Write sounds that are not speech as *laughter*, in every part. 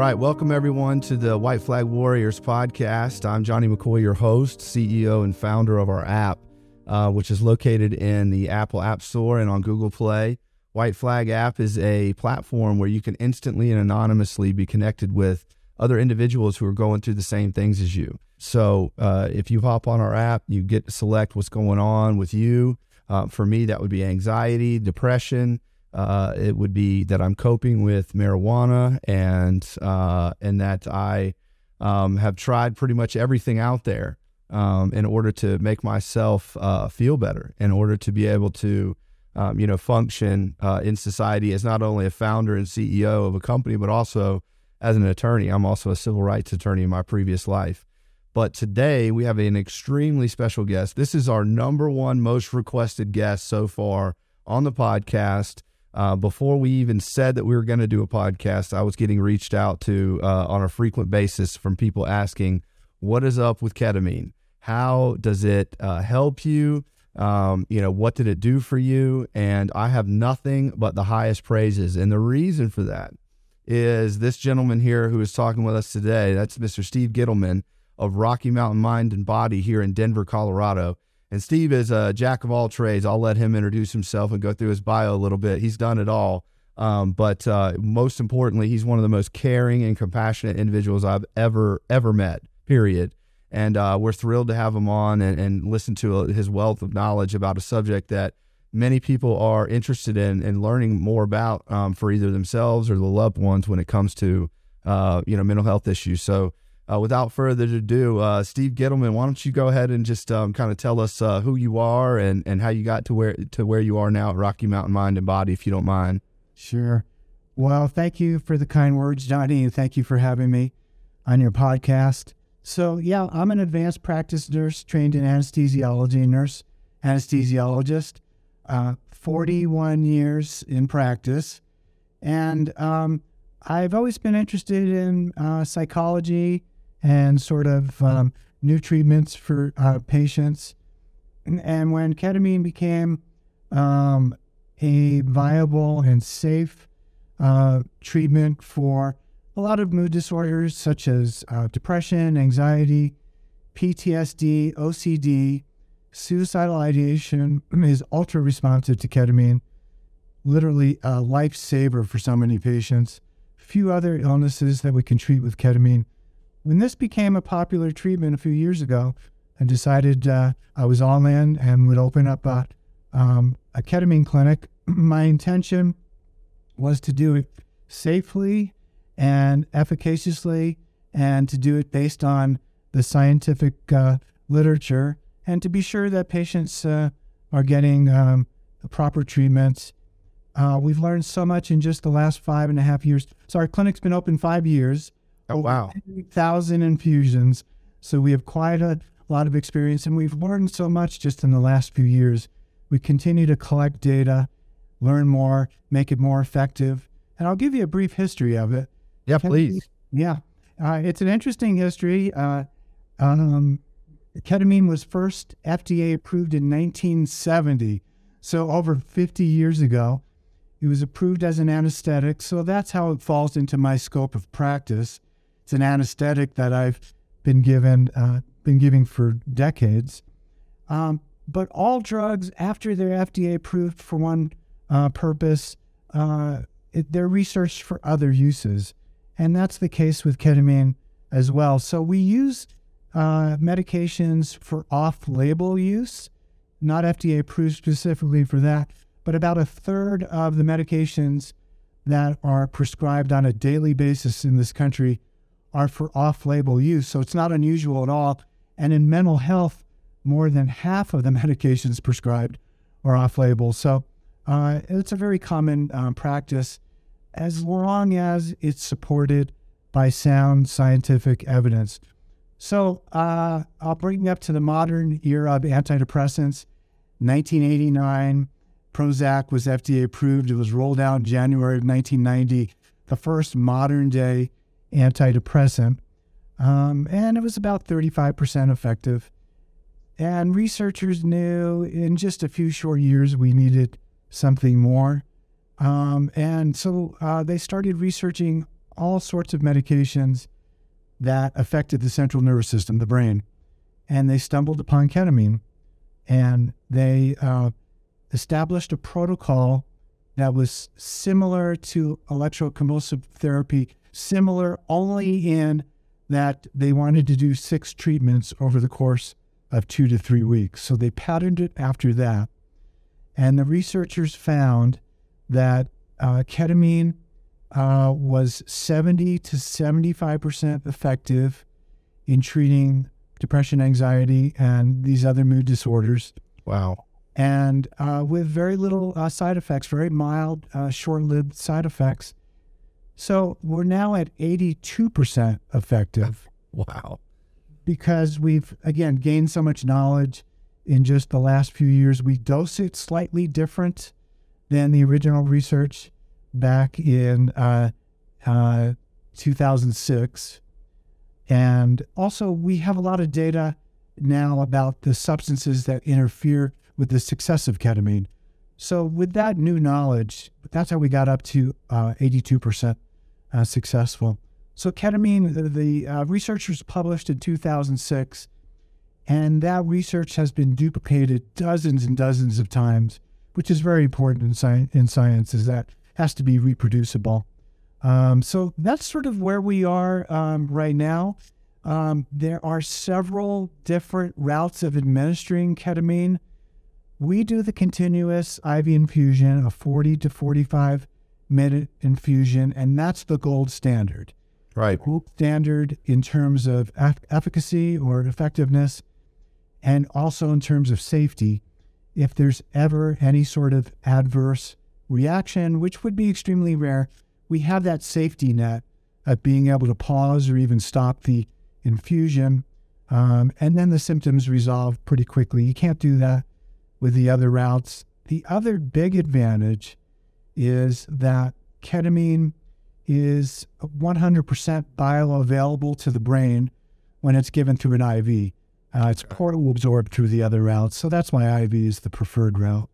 right, welcome everyone to the White Flag Warriors podcast. I'm Johnny McCoy, your host, CEO, and founder of our app, uh, which is located in the Apple App Store and on Google Play. White Flag app is a platform where you can instantly and anonymously be connected with other individuals who are going through the same things as you. So uh, if you hop on our app, you get to select what's going on with you. Uh, for me, that would be anxiety, depression. Uh, it would be that I'm coping with marijuana and uh, and that I um, have tried pretty much everything out there um, in order to make myself uh, feel better, in order to be able to um, you know function uh, in society as not only a founder and CEO of a company, but also as an attorney. I'm also a civil rights attorney in my previous life. But today we have an extremely special guest. This is our number one most requested guest so far on the podcast. Uh, before we even said that we were going to do a podcast, I was getting reached out to uh, on a frequent basis from people asking, "What is up with ketamine? How does it uh, help you? Um, you know, what did it do for you?" And I have nothing but the highest praises. And the reason for that is this gentleman here who is talking with us today. That's Mr. Steve Gittleman of Rocky Mountain Mind and Body here in Denver, Colorado. And Steve is a jack of all trades. I'll let him introduce himself and go through his bio a little bit. He's done it all. Um, but uh, most importantly, he's one of the most caring and compassionate individuals I've ever, ever met, period. And uh, we're thrilled to have him on and, and listen to his wealth of knowledge about a subject that many people are interested in and learning more about um, for either themselves or the loved ones when it comes to, uh, you know, mental health issues. So uh, without further ado, uh, Steve Gittleman, why don't you go ahead and just um, kind of tell us uh, who you are and, and how you got to where to where you are now at Rocky Mountain Mind and Body, if you don't mind. Sure. Well, thank you for the kind words, Johnny, and thank you for having me on your podcast. So, yeah, I'm an advanced practice nurse trained in anesthesiology, nurse anesthesiologist, uh, 41 years in practice. And um, I've always been interested in uh, psychology and sort of um, new treatments for uh, patients. And, when ketamine became um, a viable and safe uh, treatment for a lot of mood disorders such as uh, depression, anxiety, PTSD, OCD, suicidal ideation is ultra responsive to ketamine, literally a lifesaver for so many patients. Few other illnesses that we can treat with ketamine when this became a popular treatment a few years ago, I decided uh, I was all in and would open up a, um, a ketamine clinic. *clears throat* My intention was to do it safely and efficaciously, and to do it based on the scientific uh, literature, and to be sure that patients uh, are getting um, the proper treatments. Uh, we've learned so much in just the last five and a half years. So our clinic's been open five years. Oh, wow. Thousand infusions. So we have quite a lot of experience and we've learned so much just in the last few years. We continue to collect data, learn more, make it more effective. And I'll give you a brief history of it. Yeah, please. Yeah. Uh, it's an interesting history. Uh, um, ketamine was first FDA approved in 1970. So over 50 years ago, it was approved as an anesthetic. So that's how it falls into my scope of practice. It's an anesthetic that I've been given, uh, been giving for decades. Um, but all drugs, after they're FDA approved for one uh, purpose, uh, it, they're researched for other uses. And that's the case with ketamine as well. So we use uh, medications for off label use, not FDA approved specifically for that, but about a third of the medications that are prescribed on a daily basis in this country are for off label use. So it's not unusual at all. And in mental health, more than half of the *laughs* medications prescribed are off label. So uh, it's a very common um, practice as long as it's supported by sound scientific evidence. So uh, I'll bring up to the modern era of antidepressants. 1989, Prozac was FDA approved. It was rolled out in January of 1990, the first modern day antidepressant. Um, and it was about 35% effective. And researchers knew in just a few short years we needed something more. Um, and so uh, they started researching all sorts of medications that affected the central nervous system, the brain. And they stumbled upon ketamine and they uh, established a protocol that was similar to electroconvulsive therapy, similar only in that they wanted to do six treatments over the course of two to three weeks. So they patterned it after that. And the researchers found that uh, ketamine uh, was 70 to 75% effective in treating depression, anxiety, and these other mood disorders. Wow. And uh, with very little uh, side effects, very mild, uh, short lived side effects. So we're now at 82% effective. *laughs* Wow. Because we've, again, gained so much knowledge in just the last few years. We dose it slightly different than the original research back in uh, uh, 2006. And also, we have a lot of data now about the substances that interfere with the success of ketamine. So, with that new knowledge, that's how we got up to uh, 82% uh, successful. So, ketamine, the, the uh, researchers published in 2006, and that research has been duplicated dozens and dozens of times, which is very important in, sci- in science, is that has to be reproducible. Um, so that's sort of where we are um, right now. Um, there are several different routes of administering ketamine. We do the continuous IV infusion, of 40 to 45 minute infusion, and that's the gold standard. Right. Gold standard in terms of efficacy or effectiveness, and also in terms of safety. If there's ever any sort of adverse reaction, which would be extremely rare, we have that safety net of being able to pause or even stop the infusion. Um, and then the symptoms resolve pretty quickly. You can't do that with the other routes. The other big advantage is that ketamine is 100% bioavailable to the brain when it's given through an IV. Uh, it's portal absorbed through the other routes. So that's why IV is the preferred route.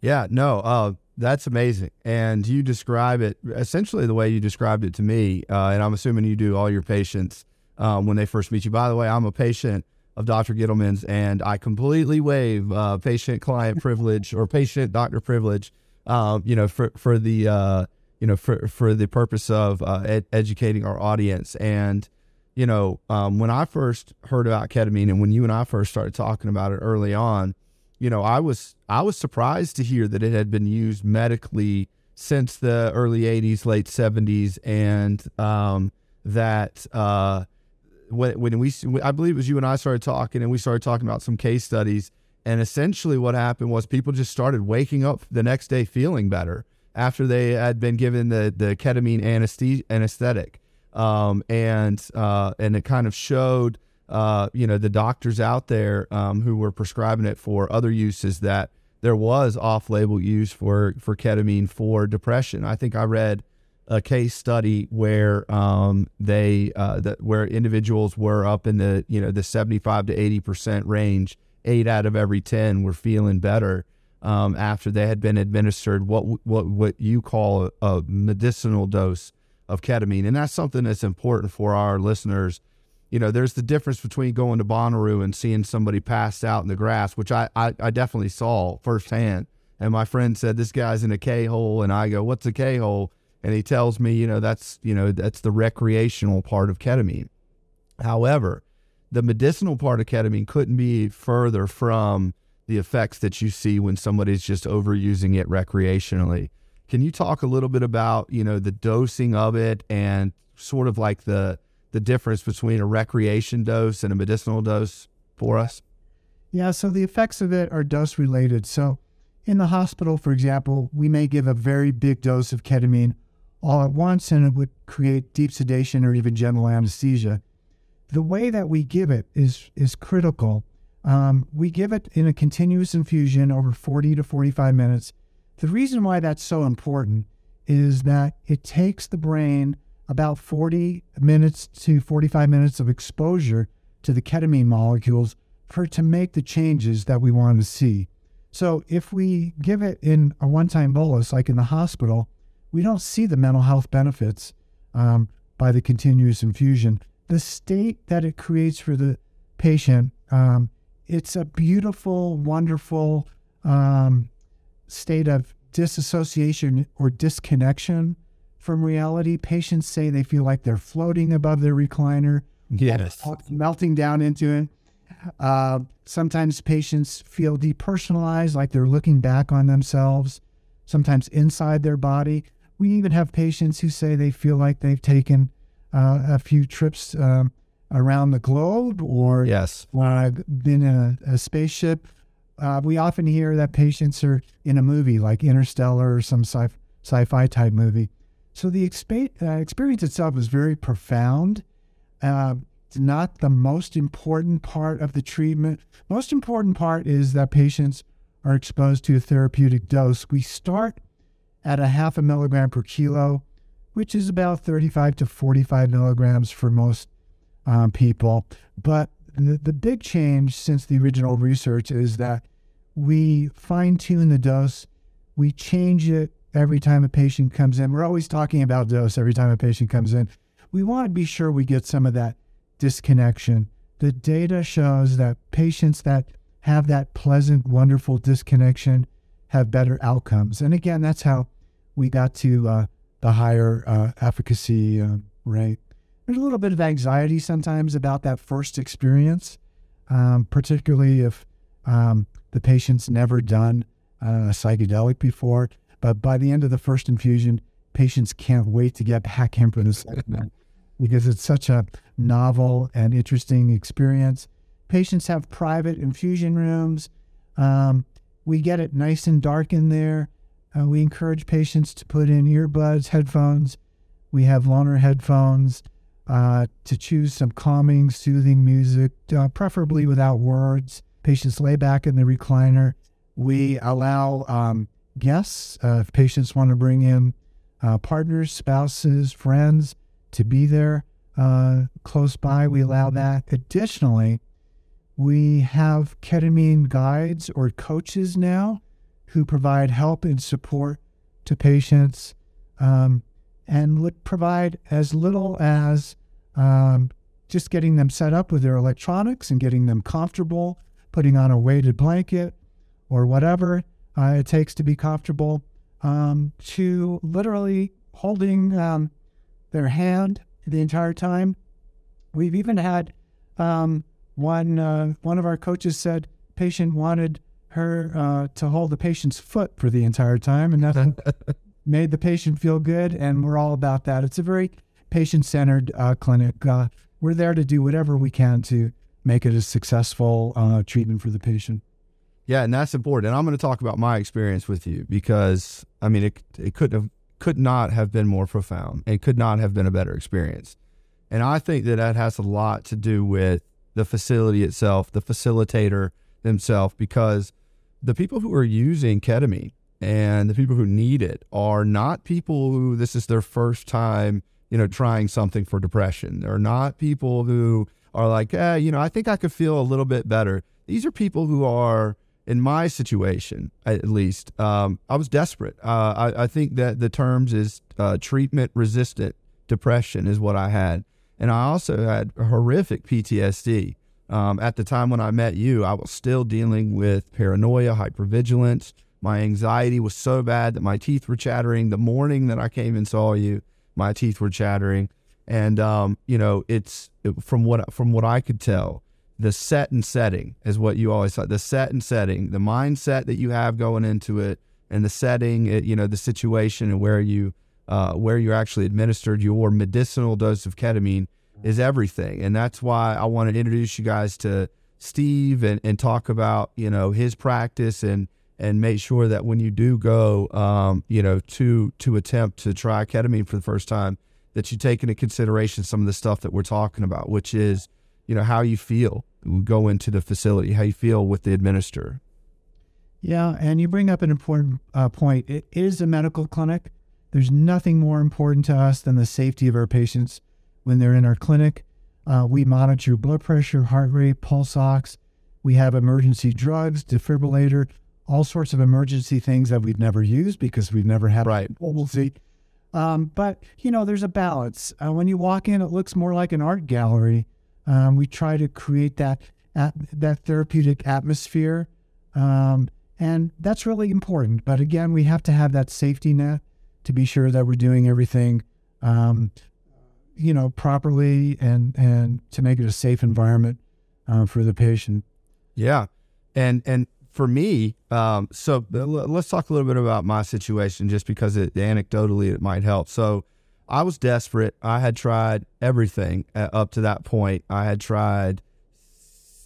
Yeah, no, uh, that's amazing. And you describe it essentially the way you described it to me. Uh, and I'm assuming you do all your patients um, when they first meet you. By the way, I'm a patient of Dr. Gittleman's and I completely waive uh, patient client privilege or patient doctor privilege, um, you know, for, for the, uh, you know, for, for the purpose of uh, ed- educating our audience. And, you know, um, when I first heard about ketamine and when you and I first started talking about it early on, you know, I was I was surprised to hear that it had been used medically since the early '80s, late '70s, and um, that uh, when when we I believe it was you and I started talking, and we started talking about some case studies, and essentially what happened was people just started waking up the next day feeling better after they had been given the the ketamine anesthetic, um, and uh, and it kind of showed uh, you know, the doctors out there um, who were prescribing it for other uses that there was off-label use for for ketamine for depression. I think I read a case study where um, they uh, that where individuals were up in the you know the 75 to 80 percent range. Eight out of every ten were feeling better um, after they had been administered what what what you call a, a medicinal dose of ketamine, and that's something that's important for our listeners you know, there's the difference between going to Bonnaroo and seeing somebody passed out in the grass, which I, I, I definitely saw firsthand. And my friend said, This guy's in a K hole. And I go, What's a K hole? And he tells me, you know, that's, you know, that's the recreational part of ketamine. However, the medicinal part of ketamine couldn't be further from the effects that you see when somebody's just overusing it recreationally. Can you talk a little bit about, you know, the dosing of it and sort of like the the difference between a recreation dose and a medicinal dose for us? Yeah, so the effects of it are dose related. So, in the hospital, for example, we may give a very big dose of ketamine all at once and it would create deep sedation or even general anesthesia. The way that we give it is, is critical. Um, we give it in a continuous infusion over 40 to 45 minutes. The reason why that's so important is that it takes the brain about 40 minutes to 45 minutes of exposure to the ketamine molecules for it to make the changes that we want to see. So if we give it in a one-time bolus, like in the hospital, we don't see the mental health benefits um, by the continuous infusion. The state that it creates for the patient, um, it's a beautiful, wonderful um, state of disassociation or disconnection from reality. Patients say they feel like they're floating above their recliner, Yes. melting down into it. Uh, sometimes patients feel depersonalized, like they're looking back on themselves, sometimes inside their body. We even have patients who say they feel like they've taken uh, a few trips um, around the globe or Yes. uh, been in a, a spaceship. Uh, we often hear that patients are in a movie like Interstellar or some sci- sci-fi type movie. So the expa- uh, experience itself is very profound. Uh, it's not the most important part of the treatment. Most important part is that patients are exposed to a therapeutic dose. We start at a half a milligram per kilo, which is about 35 to 45 milligrams for most um, people. But the, the big change since the original research is that we fine tune the dose, we change it every time a patient comes in. We're always talking about dose every time a patient comes in. We want to be sure we get some of that disconnection. The data shows that patients that have that pleasant, wonderful disconnection have better outcomes. And again, that's how we got to uh, the higher uh, efficacy uh, rate. There's a little bit of anxiety sometimes about that first experience, um, particularly if um, the patient's never done uh, a psychedelic before. But by the end of the first infusion, patients can't wait to get back in for the second because it's such a novel and interesting experience. Patients have private infusion rooms. Um, we get it nice and dark in there. Uh, we encourage patients to put in earbuds, headphones. We have loaner headphones uh, to choose some calming, soothing music, uh, preferably without words. Patients lay back in the recliner. We allow um, guests, uh, if patients want to bring in uh, partners, spouses, friends, to be there uh, close by. We allow that. Additionally, we have ketamine guides or coaches now who provide help and support to patients um, and would provide as little as um, just getting them set up with their electronics and getting them comfortable, putting on a weighted blanket or whatever uh, it takes to be comfortable, um, to literally holding um, their hand the entire time. We've even had um, one uh, one of our coaches said patient wanted her uh, to hold the patient's foot for the entire time, and that *laughs* made the patient feel good. And we're all about that. It's a very patient centered uh, clinic. Uh, we're there to do whatever we can to make it a successful uh, treatment for the patient. Yeah, and that's important. And I'm going to talk about my experience with you because I mean it it couldn't have could not have been more profound. It could not have been a better experience. And I think that that has a lot to do with the facility itself, the facilitator themselves, because the people who are using ketamine and the people who need it are not people who this is their first time, you know, trying something for depression. They're not people who are like, eh, you know, I think I could feel a little bit better. These are people who are in my situation, at least, um, I was desperate. Uh, I, I, think that the terms is uh, treatment resistant depression is what I had. And I also had horrific PTSD. Um, at the time when I met you, I was still dealing with paranoia, hypervigilance. My anxiety was so bad that my teeth were chattering. The morning that I came and saw you, my teeth were chattering. And um, you know, it's it, from what from what I could tell, the set and setting is what you always thought. The set and setting, the mindset that you have going into it, and the setting, it, you know, the situation and where you uh, where you actually administered your medicinal dose of ketamine is everything. And that's why I want to introduce you guys to Steve and, and talk about you know his practice and and make sure that when you do go, um, you know, to to attempt to try ketamine for the first time, that you take into consideration some of the stuff that we're talking about, which is you know how you feel go into the facility how you feel with the administrator. Yeah and you bring up an important uh, point. It is a medical clinic. There's nothing more important to us than the safety of our patients when they're in our clinic uh, we monitor blood pressure heart rate pulse ox we have emergency drugs defibrillator all sorts of emergency things that we've never used because we've never had right emergency Um, but you know, there's a balance. Uh, when you walk in, it looks more like an art gallery. Um, we try to create that that therapeutic atmosphere, um, and that's really important. But again, we have to have that safety net to be sure that we're doing everything, um, you know, properly and and to make it a safe environment uh, for the patient. Yeah, and and for me, um, so let's talk a little bit about my situation, just because it anecdotally it might help. So, I was desperate. I had tried everything up to that point. I had tried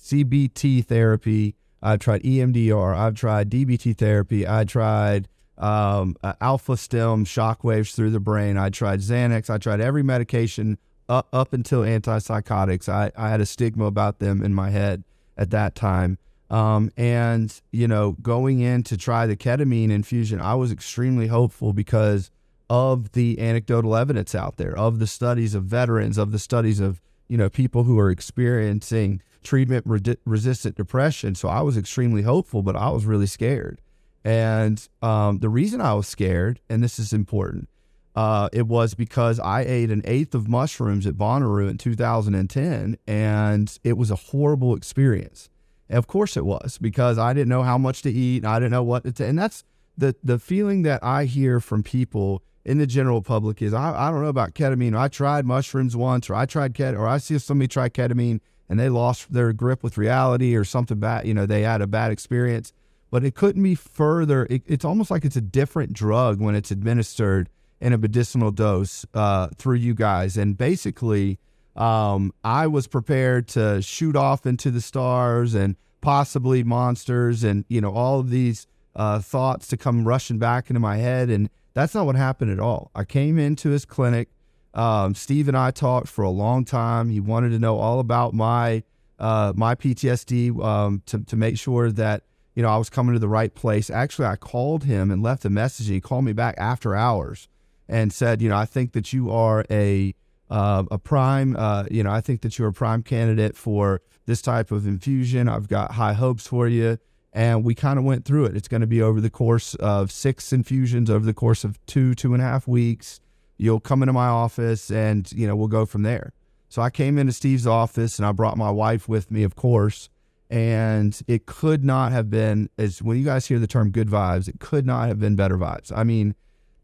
CBT therapy. I've tried EMDR. I've tried DBT therapy. I tried um, uh, Alpha-Stim shockwaves through the brain. I tried Xanax. I tried every medication up, up until antipsychotics. I, I had a stigma about them in my head at that time. Um, and, you know, going in to try the ketamine infusion, I was extremely hopeful because of the anecdotal evidence out there, of the studies of veterans, of the studies of, you know, people who are experiencing treatment re- resistant depression. So I was extremely hopeful, but I was really scared. And um, the reason I was scared, and this is important, uh, it was because I ate an eighth of mushrooms at Bonnaroo in 2010, and it was a horrible experience. And of course it was because I didn't know how much to eat. And I didn't know what to, and that's the, the feeling that I hear from people in the general public is I, I don't know about ketamine. I tried mushrooms once, or I tried ket, or I see somebody try ketamine and they lost their grip with reality or something bad. You know, they had a bad experience, but it couldn't be further. It, it's almost like it's a different drug when it's administered in a medicinal dose uh, through you guys. And basically, um, I was prepared to shoot off into the stars and possibly monsters and, you know, all of these uh, thoughts to come rushing back into my head. And that's not what happened at all. I came into his clinic. Um, Steve and I talked for a long time. He wanted to know all about my uh, my PTSD um, to, to make sure that you know I was coming to the right place. Actually, I called him and left a message. He called me back after hours and said, you know, I think that you are a uh, a prime, uh, you know, I think that you're a prime candidate for this type of infusion. I've got high hopes for you. And we kind of went through it. It's going to be over the course of six infusions, over the course of two, two and a half weeks. You'll come into my office and, you know, we'll go from there. So I came into Steve's office and I brought my wife with me, of course. And it could not have been, as when you guys hear the term good vibes, it could not have been better vibes. I mean,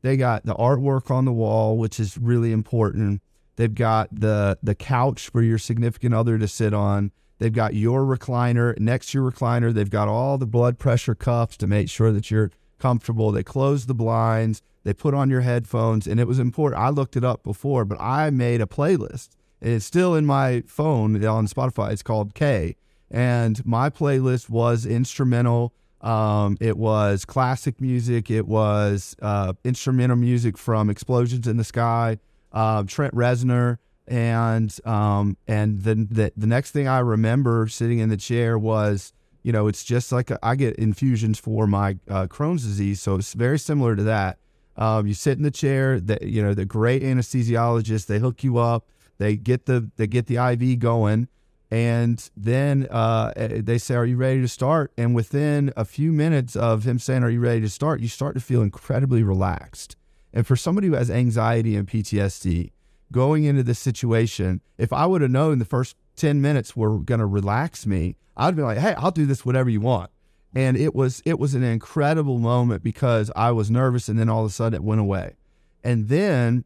they got the artwork on the wall, which is really important. They've got the the couch for your significant other to sit on. They've got your recliner next to your recliner. They've got all the blood pressure cuffs to make sure that you're comfortable. They close the blinds. They put on your headphones, and it was important. I looked it up before, but I made a playlist. It's still in my phone on Spotify. It's called K, and my playlist was instrumental. Um, it was classic music. It was uh, instrumental music from Explosions in the Sky uh, Trent Reznor, and um, and then the the next thing I remember sitting in the chair was, you know, it's just like a, I get infusions for my uh, Crohn's disease, so it's very similar to that. Um, you sit in the chair, that you know, the great anesthesiologist, they hook you up, they get the they get the IV going, and then uh, eh, they say, "Are you ready to start?" And within a few minutes of him saying, "Are you ready to start?" you start to feel incredibly relaxed. And for somebody who has anxiety and PTSD, going into this situation, if I would have known the first 10 minutes were going to relax me, I'd be like, hey, I'll do this whatever you want. And it was it was an incredible moment because I was nervous and then all of a sudden it went away. And then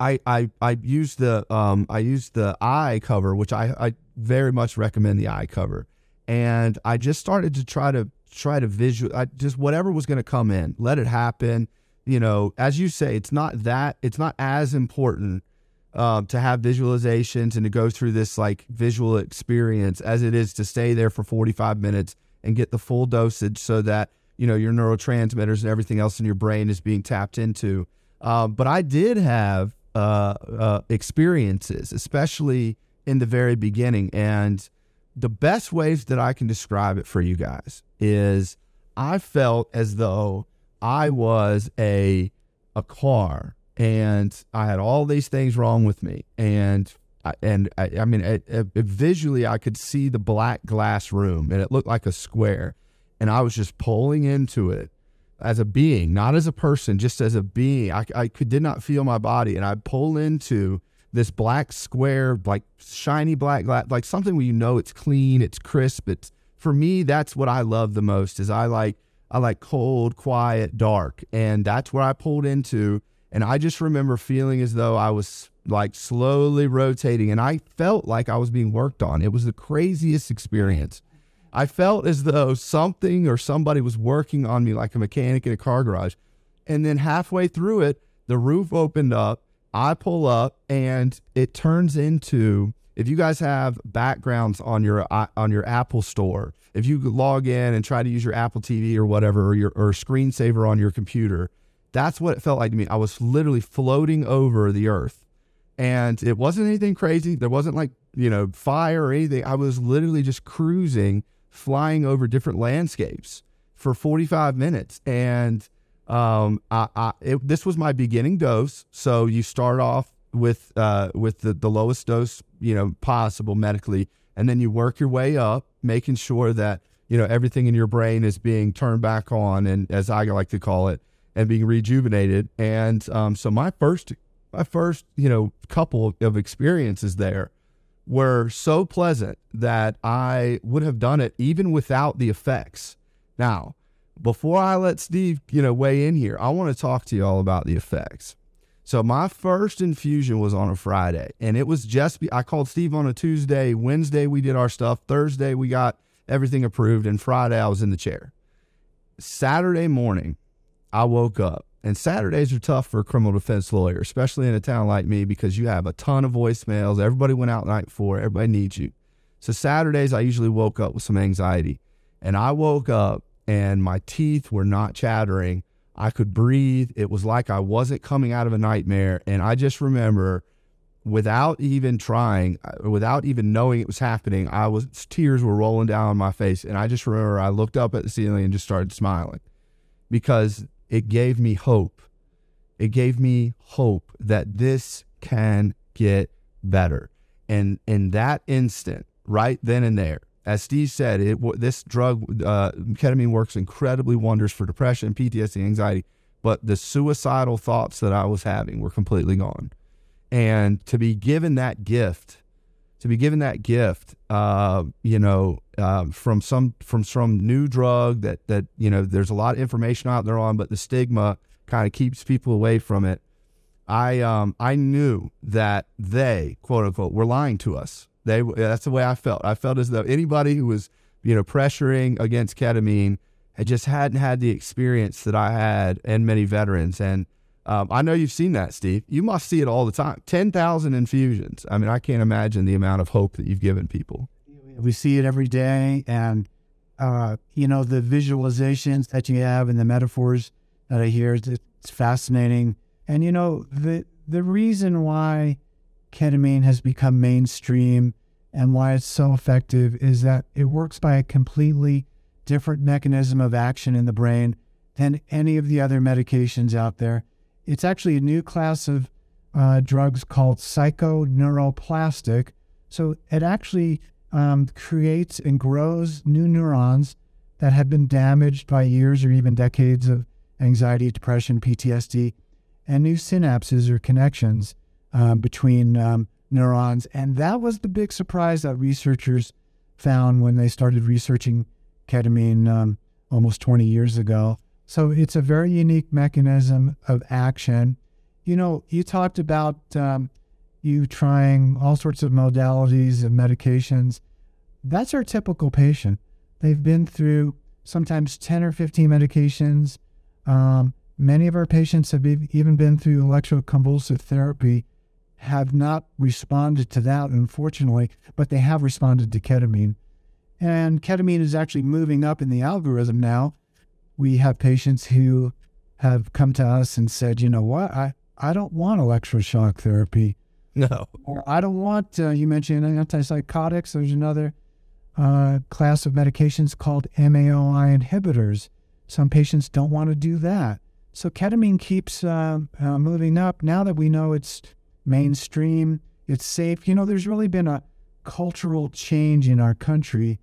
I I I used the um I used the eye cover, which I, I very much recommend the eye cover. And I just started to try to try to visual I just whatever was going to come in, let it happen you know, as you say, it's not that, it's not as important um, to have visualizations and to go through this like visual experience as it is to stay there for 45 minutes and get the full dosage so that, you know, your neurotransmitters and everything else in your brain is being tapped into. Um, but I did have uh, uh, experiences, especially in the very beginning. And the best ways that I can describe it for you guys is I felt as though I was a a car and I had all these things wrong with me and I, and I, I mean it, it, visually I could see the black glass room and it looked like a square and I was just pulling into it as a being, not as a person, just as a being. I, I could, did not feel my body. And I pull into this black square, like shiny black glass, like something where you know it's clean, it's crisp. It's for me, that's what I love the most is I like, I like cold, quiet, dark. And that's where I pulled into. And I just remember feeling as though I was like slowly rotating and I felt like I was being worked on. It was the craziest experience. I felt as though something or somebody was working on me like a mechanic in a car garage. And then halfway through it, the roof opened up. I pull up and it turns into if you guys have backgrounds on your uh, on your Apple store, if you log in and try to use your Apple TV or whatever or your or screensaver on your computer, that's what it felt like to me. I was literally floating over the earth. And it wasn't anything crazy. There wasn't like, you know, fire or anything. I was literally just cruising flying over different landscapes for 45 minutes. And um, I, I it, this was my beginning dose. So you start off with uh, with the, the lowest dose, you know, possible medically, and then you work your way up, making sure that you know everything in your brain is being turned back on, and as I like to call it, and being rejuvenated. And um, so my first my first you know couple of experiences there were so pleasant that I would have done it even without the effects. Now, before I let Steve, you know, weigh in here, I want to talk to you all about the effects. So my first infusion was on a Friday, and it was just I called Steve on a Tuesday. Wednesday we did our stuff. Thursday we got everything approved, and Friday I was in the chair. Saturday morning, I woke up and Saturdays are tough for a criminal defense lawyer, especially in a town like me, because you have a ton of voicemails. Everybody went out night four, everybody needs you. So Saturdays, I usually woke up with some anxiety. And I woke up and my teeth were not chattering. I could breathe. It was like I wasn't coming out of a nightmare. And I just remember, without even trying, uh, without even knowing it was happening, I was tears were rolling down my face. And I just remember I looked up at the ceiling and just started smiling because it gave me hope. It gave me hope that this can get better. And in that instant, right then and there, as Steve said, it this drug uh, ketamine works incredibly wonders for depression, PTSD, anxiety. But the suicidal thoughts that I was having were completely gone. And to be given that gift, to be given that gift, uh, you know, uh, from some from some new drug that that you know there's a lot of information out there on, but the stigma kind of keeps people away from it. I um I knew that they quote unquote were lying to us. They that's the way I felt. I felt as though anybody who was you know pressuring against ketamine had just hadn't had the experience that I had and many veterans and. Um, I know you've seen that, Steve. You must see it all the time. 10,000 infusions. I mean, I can't imagine the amount of hope that you've given people. We see it every day. And, uh, you know, the visualizations that you have and the metaphors that I hear, it's, fascinating. And, you know, the, the reason why ketamine has become mainstream and why it's so effective is that it works by a completely different mechanism of action in the brain than any of the other medications out there. It's actually a new class of uh, drugs called psychoneuroplastic. So it actually um, creates and grows new neurons that have been damaged by years or even decades of anxiety, depression, PTSD, and new synapses or connections um, between um, neurons. And that was the big surprise that researchers found when they started researching ketamine um, almost 20 years ago. So it's a very unique mechanism of action. You know, you talked about um, you trying all sorts of modalities of medications. That's our typical patient. They've been through sometimes 10 or 15 medications. Um, many of our patients have even been through electroconvulsive therapy, have not responded to that, unfortunately, but they have responded to ketamine. And ketamine is actually moving up in the algorithm now we have patients who have come to us and said, you know what, I, I don't want electroshock therapy. No. Or I don't want, uh, you mentioned antipsychotics. There's another uh, class of medications called MAOI inhibitors. Some patients don't want to do that. So ketamine keeps uh, uh, moving up. Now that we know it's mainstream, it's safe, you know, there's really been a cultural change in our country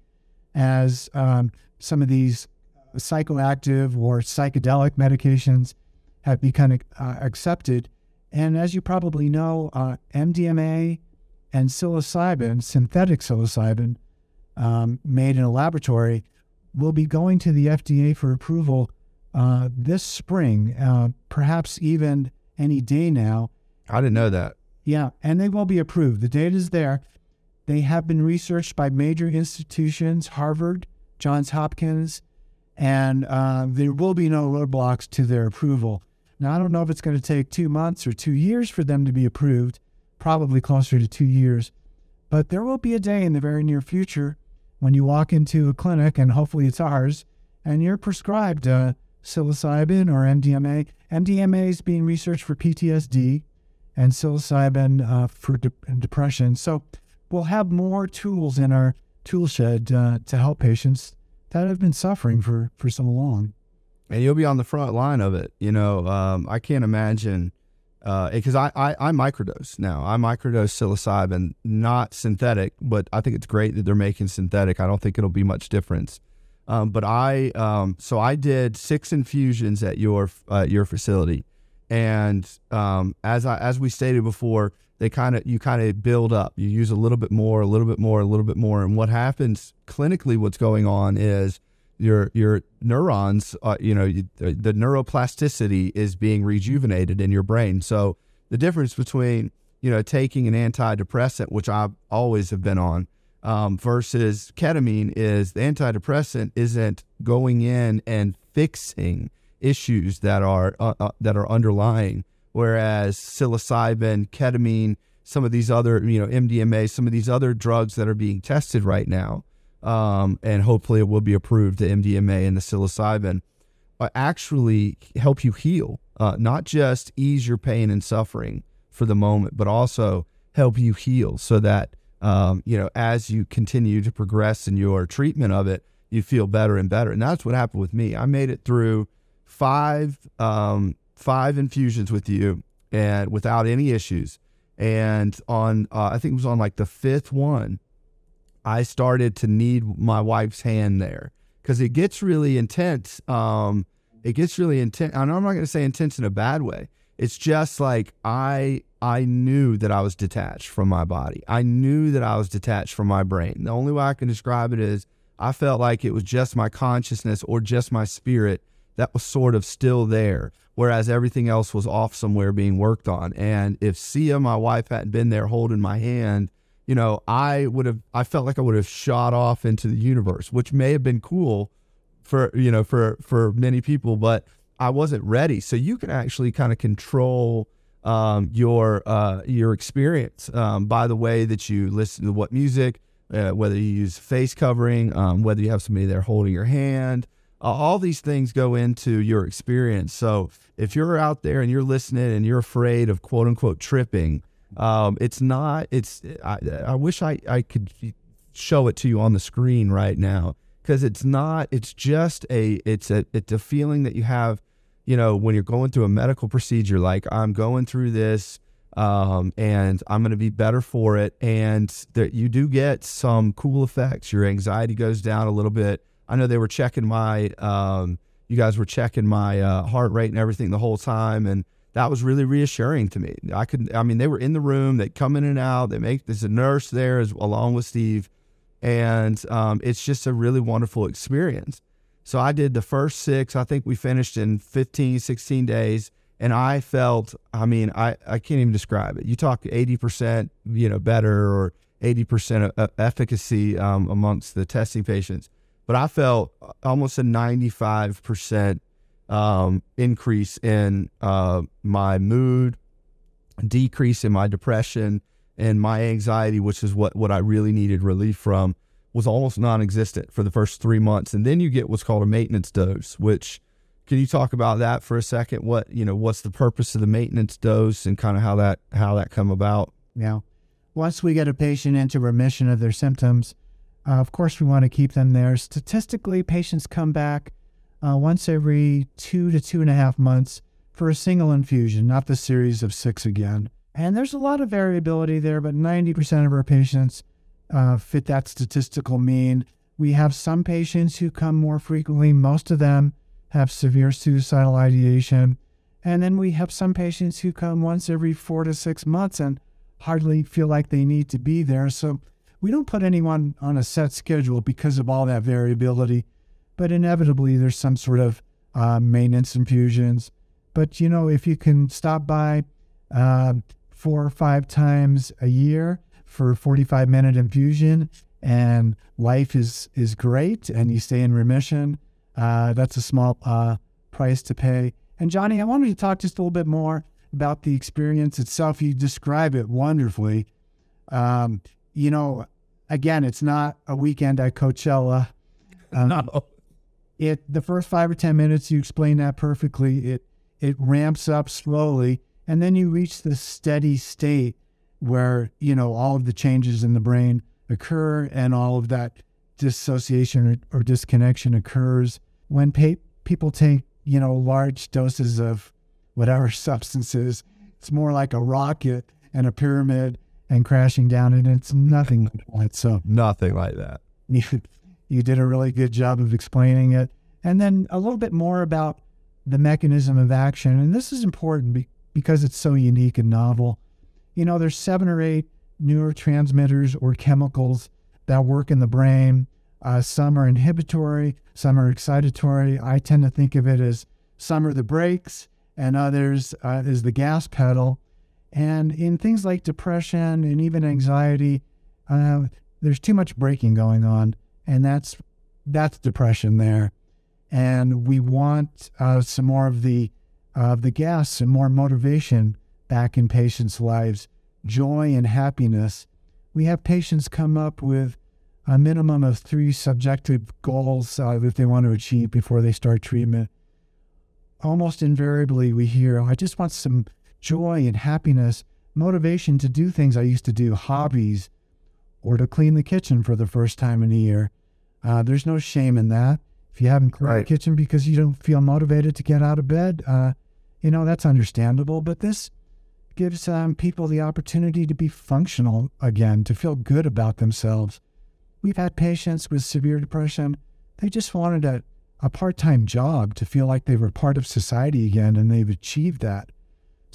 as um, some of these psychoactive or psychedelic medications have become uh, accepted. And as you probably know, uh, MDMA and psilocybin, synthetic psilocybin, um, made in a laboratory, will be going to the FDA for approval uh, this spring, uh, perhaps even any day now. I didn't know that. Yeah, and they will be approved. The data is there. They have been researched by major institutions, Harvard, Johns Hopkins, and uh, there will be no roadblocks to their approval. Now, I don't know if it's going to take two months or two years for them to be approved, probably closer to two years, but there will be a day in the very near future when you walk into a clinic, and hopefully it's ours, and you're prescribed uh, psilocybin or MDMA. MDMA is being researched for PTSD and psilocybin uh, for de- depression. So we'll have more tools in our tool shed uh, to help patients that I've been suffering for, for so long. And you'll be on the front line of it. You know, um, I can't imagine because uh, I, I, I microdose now. I microdose psilocybin, not synthetic, but I think it's great that they're making synthetic. I don't think it'll be much difference. Um, but I um, so I did six infusions at your uh, your facility, and um, as I as we stated before, they kind of you kind of build up. You use a little bit more, a little bit more, a little bit more, and what happens clinically? What's going on is your your neurons, uh, you know, the neuroplasticity is being rejuvenated in your brain. So the difference between you know taking an antidepressant, which I always have been on, um, versus ketamine is the antidepressant isn't going in and fixing issues that are uh, uh, that are underlying, whereas psilocybin, ketamine, some of these other you know MDMA, some of these other drugs that are being tested right now um, and hopefully it will be approved, the MDMA and the psilocybin, uh, actually help you heal, uh, not just ease your pain and suffering for the moment, but also help you heal so that, um, you know, as you continue to progress in your treatment of it, you feel better and better. And that's what happened with me. I made it through five, um, five infusions with you and without any issues. And on, uh, I think it was on like the fifth one, I started to need my wife's hand there because it gets really intense. Um, it gets really intense. I'm not going to say intense in a bad way. It's just like I I knew that I was detached from my body. I knew that I was detached from my brain. The only way I can describe it is I felt like it was just my consciousness or just my spirit that was sort of still there, whereas everything else was off somewhere being worked on. And if Sia, my wife, hadn't been there holding my hand, you know, I would have, I felt like I would have shot off into the universe, which may have been cool for, you know, for, for many people, but I wasn't ready. So you can actually kind of control um, your, uh, your experience um, by the way that you listen to what music, uh, whether you use face covering, um, whether you have somebody there holding your hand. All these things go into your experience. So if you're out there and you're listening and you're afraid of quote unquote tripping, um, it's not. It's. I, I wish I I could show it to you on the screen right now because it's not. It's just a. It's a. It's a feeling that you have. You know, when you're going through a medical procedure, like I'm going through this, um, and I'm going to be better for it, and that you do get some cool effects. Your anxiety goes down a little bit. I know they were checking my. Um, you guys were checking my uh, heart rate and everything the whole time, and that was really reassuring to me. I could, I mean, they were in the room, they come in and out, they make, there's a nurse there as, along with Steve. And um, it's just a really wonderful experience. So I did the first six, I think we finished in 15, 16 days. And I felt, I mean, I, I can't even describe it. You talk 80%, you know, better or 80% of efficacy um, amongst the testing patients. But I felt almost a 95% um, increase in uh, my mood, decrease in my depression, and my anxiety, which is what, what I really needed relief from, was almost non existent for the first three months. And then you get what's called a maintenance dose, which can you talk about that for a second? What you know, what's the purpose of the maintenance dose and kind of how that how that come about? Yeah. Once we get a patient into remission of their symptoms, uh, of course we want to keep them there. Statistically, patients come back uh, once every two to two and a half months for a single infusion, not the series of six again. And there's a lot of variability there, but 90% of our patients uh, fit that statistical mean. We have some patients who come more frequently. Most of them have severe suicidal ideation. And then we have some patients who come once every four to six months and hardly feel like they need to be there. So we don't put anyone on a set schedule because of all that variability. But inevitably, there's some sort of uh, maintenance infusions. But you know, if you can stop by uh, four or five times a year for a 45 minute infusion and life is is great and you stay in remission uh, that's a small uh, price to pay and johnny i wanted to talk just a little bit more about the experience itself you describe it wonderfully um, you know again it's not a weekend at coachella um, *laughs* no. it the first five or ten minutes you explain that perfectly it it ramps up slowly and then you reach the steady state where, you know, all of the changes in the brain occur and all of that dissociation or, or disconnection occurs. When pa- people take, you know, large doses of whatever *laughs* substances, it's more like a rocket and a pyramid and crashing down, and it's nothing like that. So, nothing like that. *laughs* You, you did a really good job of explaining it. And then a little bit more about the mechanism of action. And this is important because it's so unique and novel. You know, there's seven or eight neurotransmitters or chemicals that work in the brain. Uh, some are inhibitory, some are excitatory. I tend to think of it as some are the brakes and others uh, is the gas pedal. And in things like depression and even anxiety, uh, there's too much breaking going on, and that's that's depression there. And we want uh, some more of the of the gas and more motivation back in patients' lives, joy and happiness. We have patients come up with a minimum of three subjective goals uh, that they want to achieve before they start treatment. Almost invariably, we hear, oh, I just want some joy and happiness, motivation to do things I used to do, hobbies, or to clean the kitchen for the first time in a year. Uh, there's no shame in that. If you haven't cleaned right. the kitchen because you don't feel motivated to get out of bed, uh, you know, that's understandable, but this gives um, people the opportunity to be functional again, to feel good about themselves. We've had patients with severe depression, they just wanted a, a part time job to feel like they were part of society again, and they've achieved that.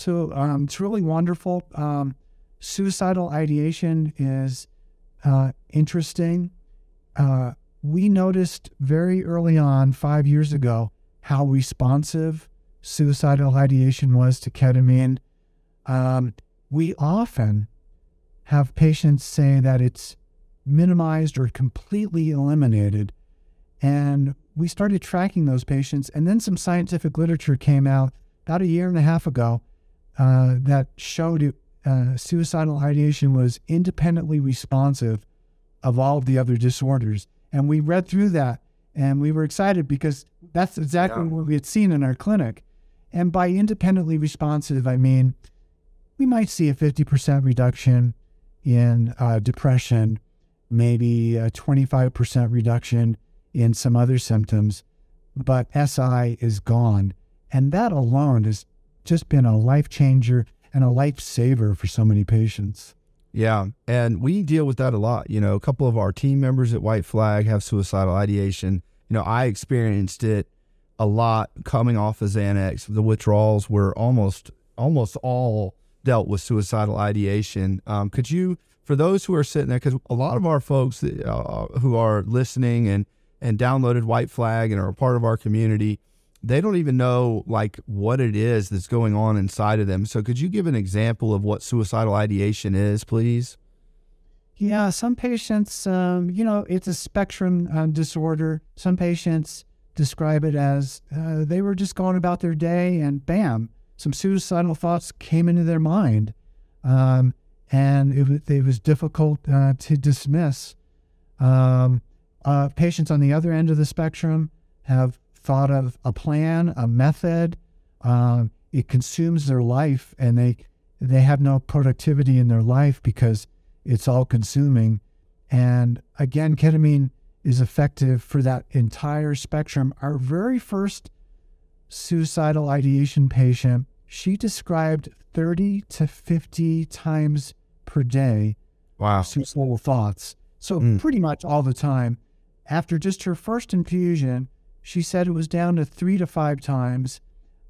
So um, it's really wonderful. Um, suicidal ideation is uh, interesting. Uh, we noticed very early on, five years ago, how responsive suicidal ideation was to ketamine. Um, we often have patients say that it's minimized or completely eliminated. And we started tracking those patients. And then some scientific literature came out about a year and a half ago uh, that showed it, uh, suicidal ideation was independently responsive of all of the other disorders. And we read through that and we were excited because that's exactly yeah. what we had seen in our clinic. And by independently responsive, I mean we might see a 50% reduction in uh, depression, maybe a 25% reduction in some other symptoms, but SI is gone. And that alone has just been a life changer and a lifesaver for so many patients. Yeah. And we deal with that a lot. You know, a couple of our team members at White Flag have suicidal ideation. You know, I experienced it a lot coming off of Xanax. The withdrawals were almost almost all dealt with suicidal ideation. Um, could you, for those who are sitting there, because a lot of our folks that, uh, who are listening and and downloaded White Flag and are a part of our community, they don't even know like what it is that's going on inside of them. So could you give an example of what suicidal ideation is, please? Yeah, some patients, um, you know, it's a spectrum uh, disorder. Some patients describe it as uh, they were just going about their day and bam, some suicidal thoughts came into their mind. Um, and it, it, was difficult uh, to dismiss. Um, uh, patients on the other end of the spectrum have thought of a plan, a method. Um, it consumes their life, and they they have no productivity in their life because it's all consuming. And again, ketamine is effective for that entire spectrum. Our very first suicidal ideation patient, she described 30 to 50 times per day wow. suicidal thoughts. So mm. pretty much all the time. after just her first infusion, she said it was down to three to five times,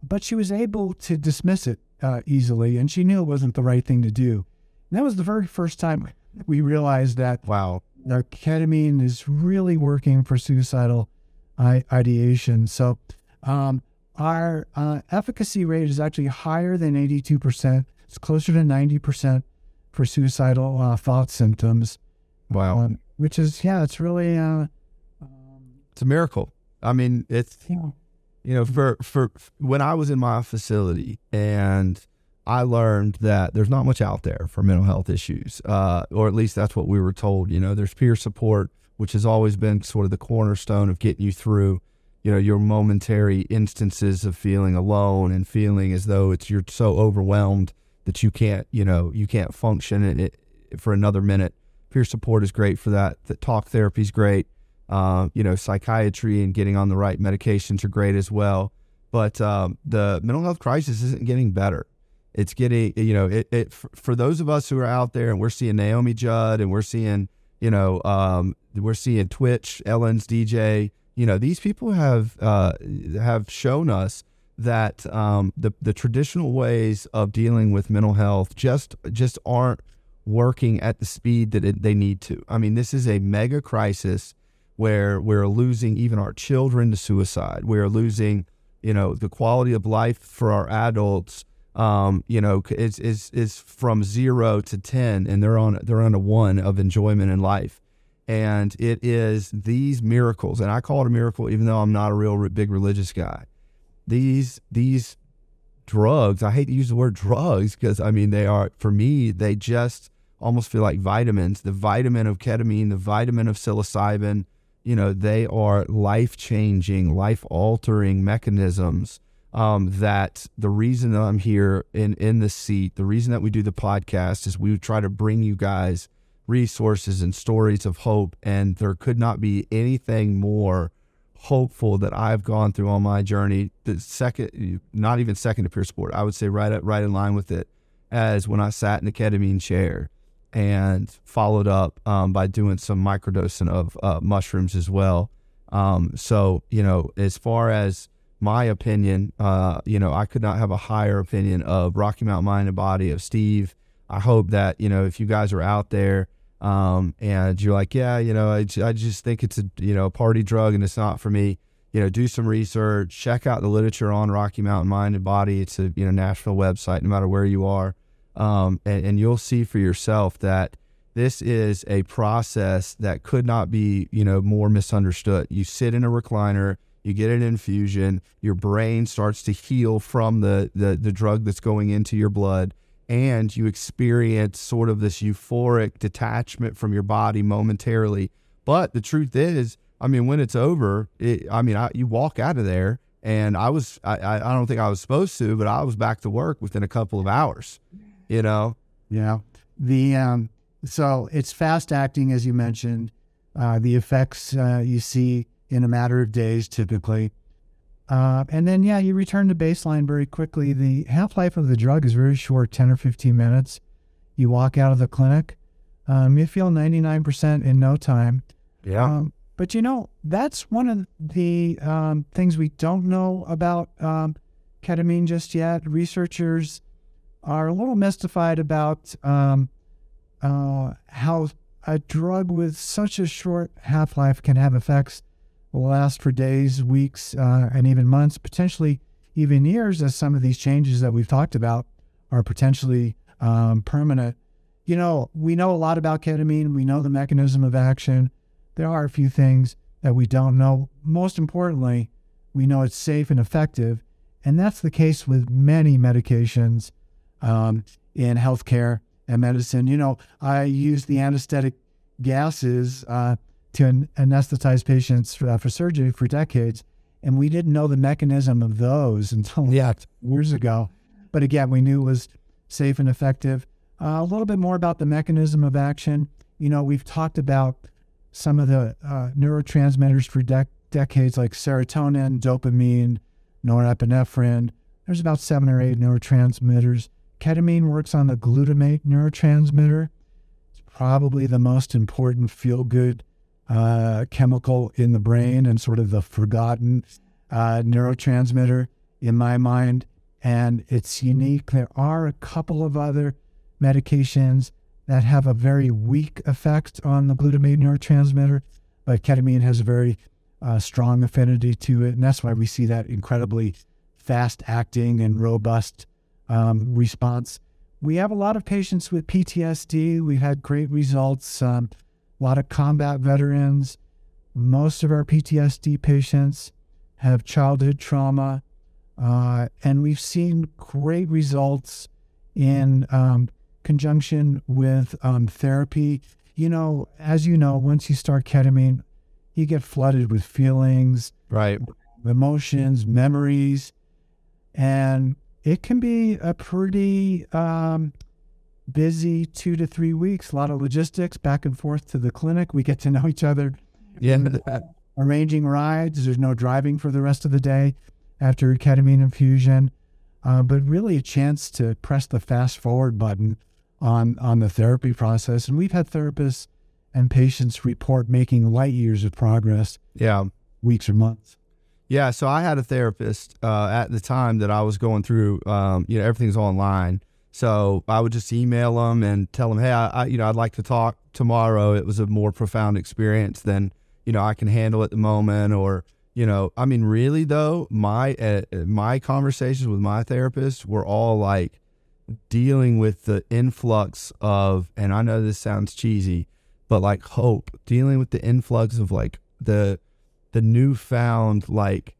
but she was able to dismiss it uh, easily, and she knew it wasn't the right thing to do. And that was the very first time we realized that Wow. our ketamine is really working for suicidal I- ideation. So, um, our uh, efficacy rate is actually higher than 82%. It's closer to 90% for suicidal uh, thought symptoms, Wow. um, which is, yeah, it's really, uh, It's a miracle. I mean, it's you know, for for when I was in my facility and I learned that there's not much out there for mental health issues, uh, or at least that's what we were told. You know, there's peer support, which has always been sort of the cornerstone of getting you through, you know, your momentary instances of feeling alone and feeling as though it's you're so overwhelmed that you can't, you know, you can't function in it for another minute. Peer support is great for that. The talk therapy is great. Uh, you know, psychiatry and getting on the right medications are great as well. But um, the mental health crisis isn't getting better. It's getting, you know, it, it for, those of us who are out there and we're seeing Naomi Judd and we're seeing, you know, um, we're seeing Twitch, Ellen's DJ. You know, these people have uh, have shown us that um, the the traditional ways of dealing with mental health just just aren't working at the speed that it, they need to. I mean, this is a mega crisis where we're losing even our children to suicide. We're losing, you know, the quality of life for our adults. Um, you know, is is is from zero to ten, and they're on they're on a one of enjoyment in life, and it is these miracles, and I call it a miracle, even though I'm not a real big religious guy. These these drugs, I hate to use the word drugs because I mean they are for me they just almost feel like vitamins. The vitamin of ketamine, the vitamin of psilocybin, you know, they are life changing, life altering mechanisms. Um, that the reason that I'm here in in this seat, the reason that we do the podcast is we try to bring you guys resources and stories of hope, and there could not be anything more hopeful that I've gone through on my journey. The second, not even second to peer support, I would say right at, right in line with it, as when I sat in the ketamine chair and followed up um, by doing some microdosing of uh, mushrooms as well. Um, so you know, as far as my opinion, uh, you know, I could not have a higher opinion of Rocky Mountain Mind and Body of Steve. I hope that you know if you guys are out there um, and you're like, yeah, you know, I, I just think it's a you know party drug and it's not for me. You know, do some research, check out the literature on Rocky Mountain Mind and Body. It's a you know Nashville website, no matter where you are, um, and, and you'll see for yourself that this is a process that could not be you know more misunderstood. You sit in a recliner, you get an infusion, your brain starts to heal from the the, the drug that's going into your blood and you experience sort of this euphoric detachment from your body momentarily. But the truth is, I mean, when it's over, it, I mean, I, you walk out of there, and I was, I, I I don't think I was supposed to, but I was back to work within a couple of hours. You know, Yeah. The um, so it's fast acting, as you mentioned. Uh, the effects uh, you see in a matter of days, typically. Uh, and then, yeah, you return to baseline very quickly. The half life of the drug is very short 10 or 15 minutes. You walk out of the clinic, um, you feel 99% in no time. yeah, Um, but you know, that's one of the um, things we don't know about um, ketamine just yet. Researchers are a little mystified about um, uh, how a drug with such a short half life can have effects last for days, weeks, uh, and even months, potentially even years, as some of these changes that we've talked about are potentially um, permanent. You know, we know a lot about ketamine, we know the mechanism of action there are a few things that we don't know. Most importantly, we know it's safe and effective. And that's the case with many medications um, in healthcare and medicine. You know, I use the anesthetic gases uh, to anesthetize patients for, uh, for surgery for decades. And we didn't know the mechanism of those *laughs* until yeah, years ago. But again, we knew it was safe and effective. Uh, a little bit more about the mechanism of action. You know, we've talked about some of the uh, neurotransmitters for dec- decades, like serotonin, dopamine, norepinephrine. There's about seven or eight neurotransmitters. Ketamine works on the glutamate neurotransmitter. It's probably the most important feel good uh, chemical in the brain and sort of the forgotten uh, neurotransmitter in my mind. And it's unique. There are a couple of other medications that have a very weak effect on the glutamate neurotransmitter, but ketamine has a very uh, strong affinity to it. And that's why we see that incredibly fast acting and robust um, response. We have a lot of patients with PTSD. We've had great results. Um, a lot of combat veterans. Most of our PTSD patients have childhood trauma. Uh, and we've seen great results in um, conjunction with um, therapy. You know, as you know, once you start ketamine, you get flooded with feelings, right, emotions, memories, and it can be a pretty um, busy two to three weeks. A lot of logistics back and forth to the clinic. We get to know each other. Yeah. Arranging rides. There's no driving for the rest of the day after ketamine infusion, uh, but really a chance to press the fast forward button on on the therapy process. And we've had therapists and patients report making light years of progress. Yeah, weeks or months. Yeah, so I had a therapist uh, at the time that I was going through. Um, you know, everything's online, so I would just email them and tell them, "Hey, I, I, you know, I'd like to talk tomorrow." It was a more profound experience than you know I can handle at the moment, or you know, I mean, really though, my uh, my conversations with my therapist were all like dealing with the influx of, and I know this sounds cheesy, but like hope, dealing with the influx of like the the newfound like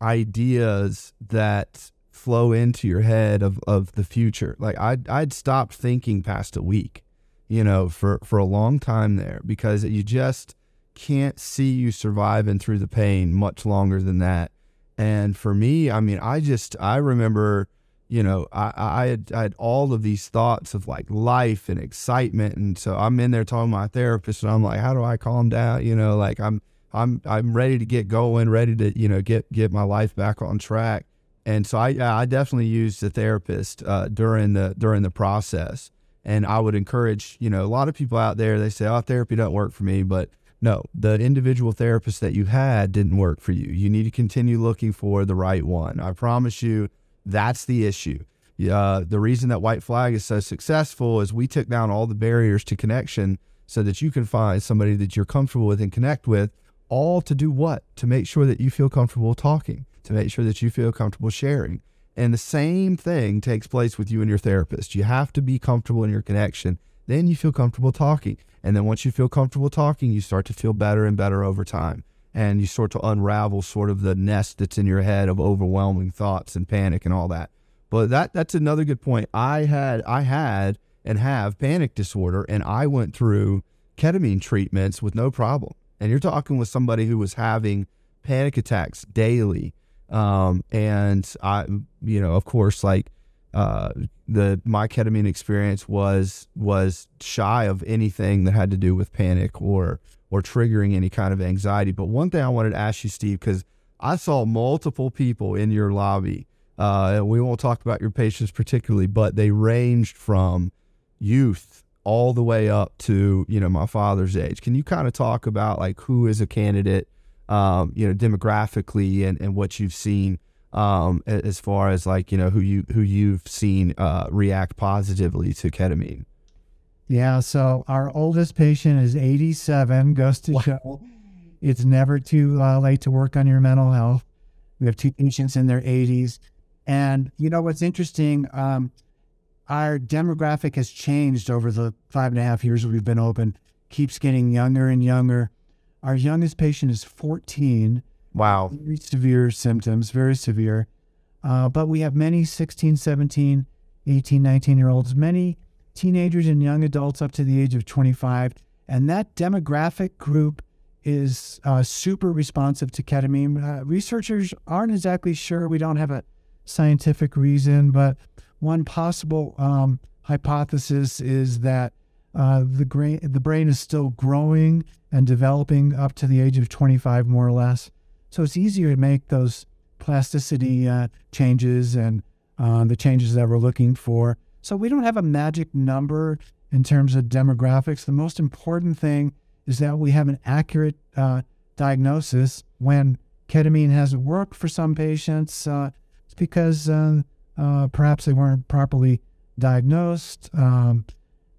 ideas that flow into your head of, of the future. Like I'd I'd stopped thinking past a week, you know, for, for a long time there because you just can't see you surviving through the pain much longer than that. And for me, I mean, I just I remember, you know, I I had, I had all of these thoughts of like life and excitement, and so I'm in there talking to my therapist, and I'm like, how do I calm down? You know, like I'm I'm I'm ready to get going, ready to you know get get my life back on track. And so I I definitely used a therapist uh, during the during the process. And I would encourage you know a lot of people out there they say oh therapy doesn't work for me, but no, the individual therapist that you had didn't work for you. You need to continue looking for the right one. I promise you, that's the issue. Uh, the reason that White Flag is so successful is we took down all the barriers to connection so that you can find somebody that you're comfortable with and connect with. All to do what? To make sure that you feel comfortable talking, to make sure that you feel comfortable sharing. And the same thing takes place with you and your therapist. You have to be comfortable in your connection. Then you feel comfortable talking. And then once you feel comfortable talking, you start to feel better and better over time. And you start to unravel sort of the nest that's in your head of overwhelming thoughts and panic and all that. But that that's another good point. I had I had and have panic disorder and I went through ketamine treatments with no problem. And you're talking with somebody who was having panic attacks daily. Um, and I, you know, of course, like uh, the my ketamine experience was was shy of anything that had to do with panic or or triggering any kind of anxiety. But one thing I wanted to ask you, Steve, because I saw multiple people in your lobby. Uh, we won't talk about your patients particularly, but they ranged from youth all the way up to you know my father's age. Can you kind of talk about like who is a candidate, um, you know, demographically and and what you've seen um, as far as like you know who you who you've seen uh, react positively to ketamine. Yeah, so our oldest patient is 87. Goes to wow. show it's never too uh, late to work on your mental health. We have two patients in their 80s, and you know what's interesting? Um, our demographic has changed over the five and a half years we've been open. Keeps getting younger and younger. Our youngest patient is 14 Wow. Very severe symptoms, very severe. Uh, but we have many 16, 17, 18, 19 year olds, many teenagers and young adults up to the age of 25. And that demographic group is uh, super responsive to ketamine. Uh, researchers aren't exactly sure. We don't have a scientific reason, but one possible um, hypothesis is that uh, the, gra- the brain is still growing and developing up to the age of 25, more or less. So it's easier to make those plasticity uh, changes and uh, the changes that we're looking for. So we don't have a magic number in terms of demographics. The most important thing is that we have an accurate uh, diagnosis when ketamine hasn't worked for some patients. Uh, it's because uh, perhaps they weren't properly diagnosed. Um,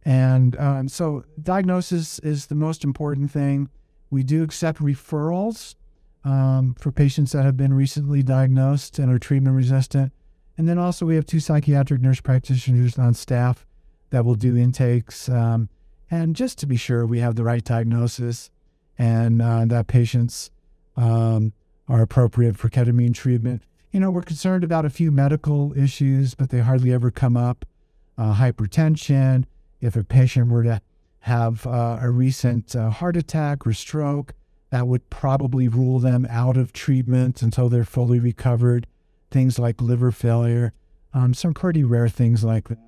and um, so, diagnosis is the most important thing. We do accept referrals um, for patients that have been recently diagnosed and are treatment resistant. And then also, we have two psychiatric nurse practitioners on staff that will do intakes. Um, and just to be sure we have the right diagnosis and uh, that patients um, are appropriate for ketamine treatment. You know, we're concerned about a few medical issues, but they hardly ever come up. Uh, hypertension, if a patient were to have uh, a recent uh, heart attack or stroke, that would probably rule them out of treatment until they're fully recovered. Things like liver failure, um, some pretty rare things like that.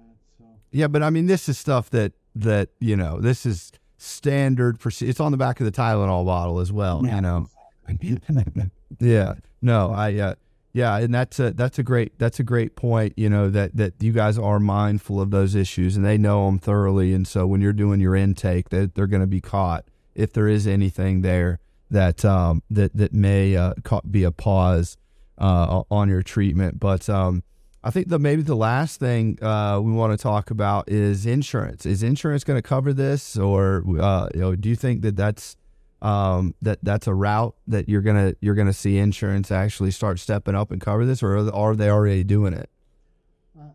Yeah, but I mean, this is stuff that that you know, this is standard. For, it's on the back of the Tylenol bottle as well. Yeah. You know. *laughs* yeah. No, I. Uh, yeah, and that's a that's a great that's a great point. You know that that you guys are mindful of those issues and they know them thoroughly. And so when you're doing your intake, that they're, going to be caught if there is anything there that um, that that may uh, be a pause uh, on your treatment. But um, I think the maybe the last thing uh, we want to talk about is insurance. Is insurance going to cover this, or uh, you know, do you think that that's um, that that's a route that you're gonna you're gonna see insurance actually start stepping up and cover this, or are they already doing it?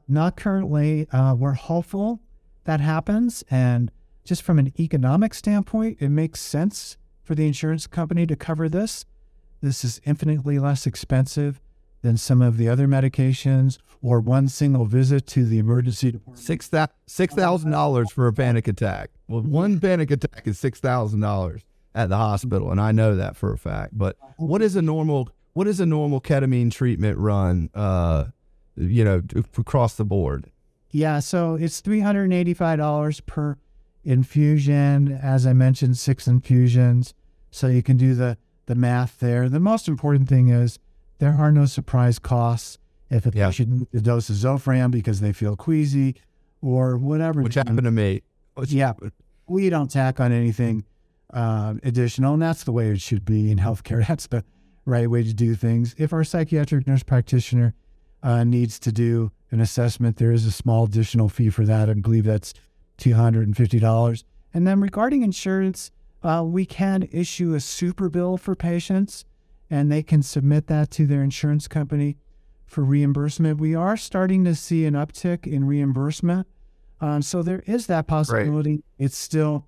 Not currently. Uh, we're hopeful that happens, and just from an economic standpoint, it makes sense for the insurance company to cover this. This is infinitely less expensive than some of the other medications or one single visit to the emergency department. Six thousand dollars for a panic attack. Well, one panic attack is six thousand dollars at the hospital, and I know that for a fact. But what is a normal what is a normal ketamine treatment run? Uh, you know, across the board. Yeah, so it's three hundred and eighty five dollars per infusion. As I mentioned, six infusions. So you can do the the math there. The most important thing is there are no surprise costs if a yeah. patient the dose of Zofran because they feel queasy or whatever. Which happened to me. Which yeah, we don't tack on anything uh, additional, and that's the way it should be in healthcare. *laughs* That's the right way to do things. If our psychiatric nurse practitioner uh, needs to do an assessment, there is a small additional fee for that. I believe that's two hundred and fifty dollars. And then regarding insurance, uh, we can issue a super bill for patients, and they can submit that to their insurance company for reimbursement. We are starting to see an uptick in reimbursement. Um, so there is that possibility. Right. It's still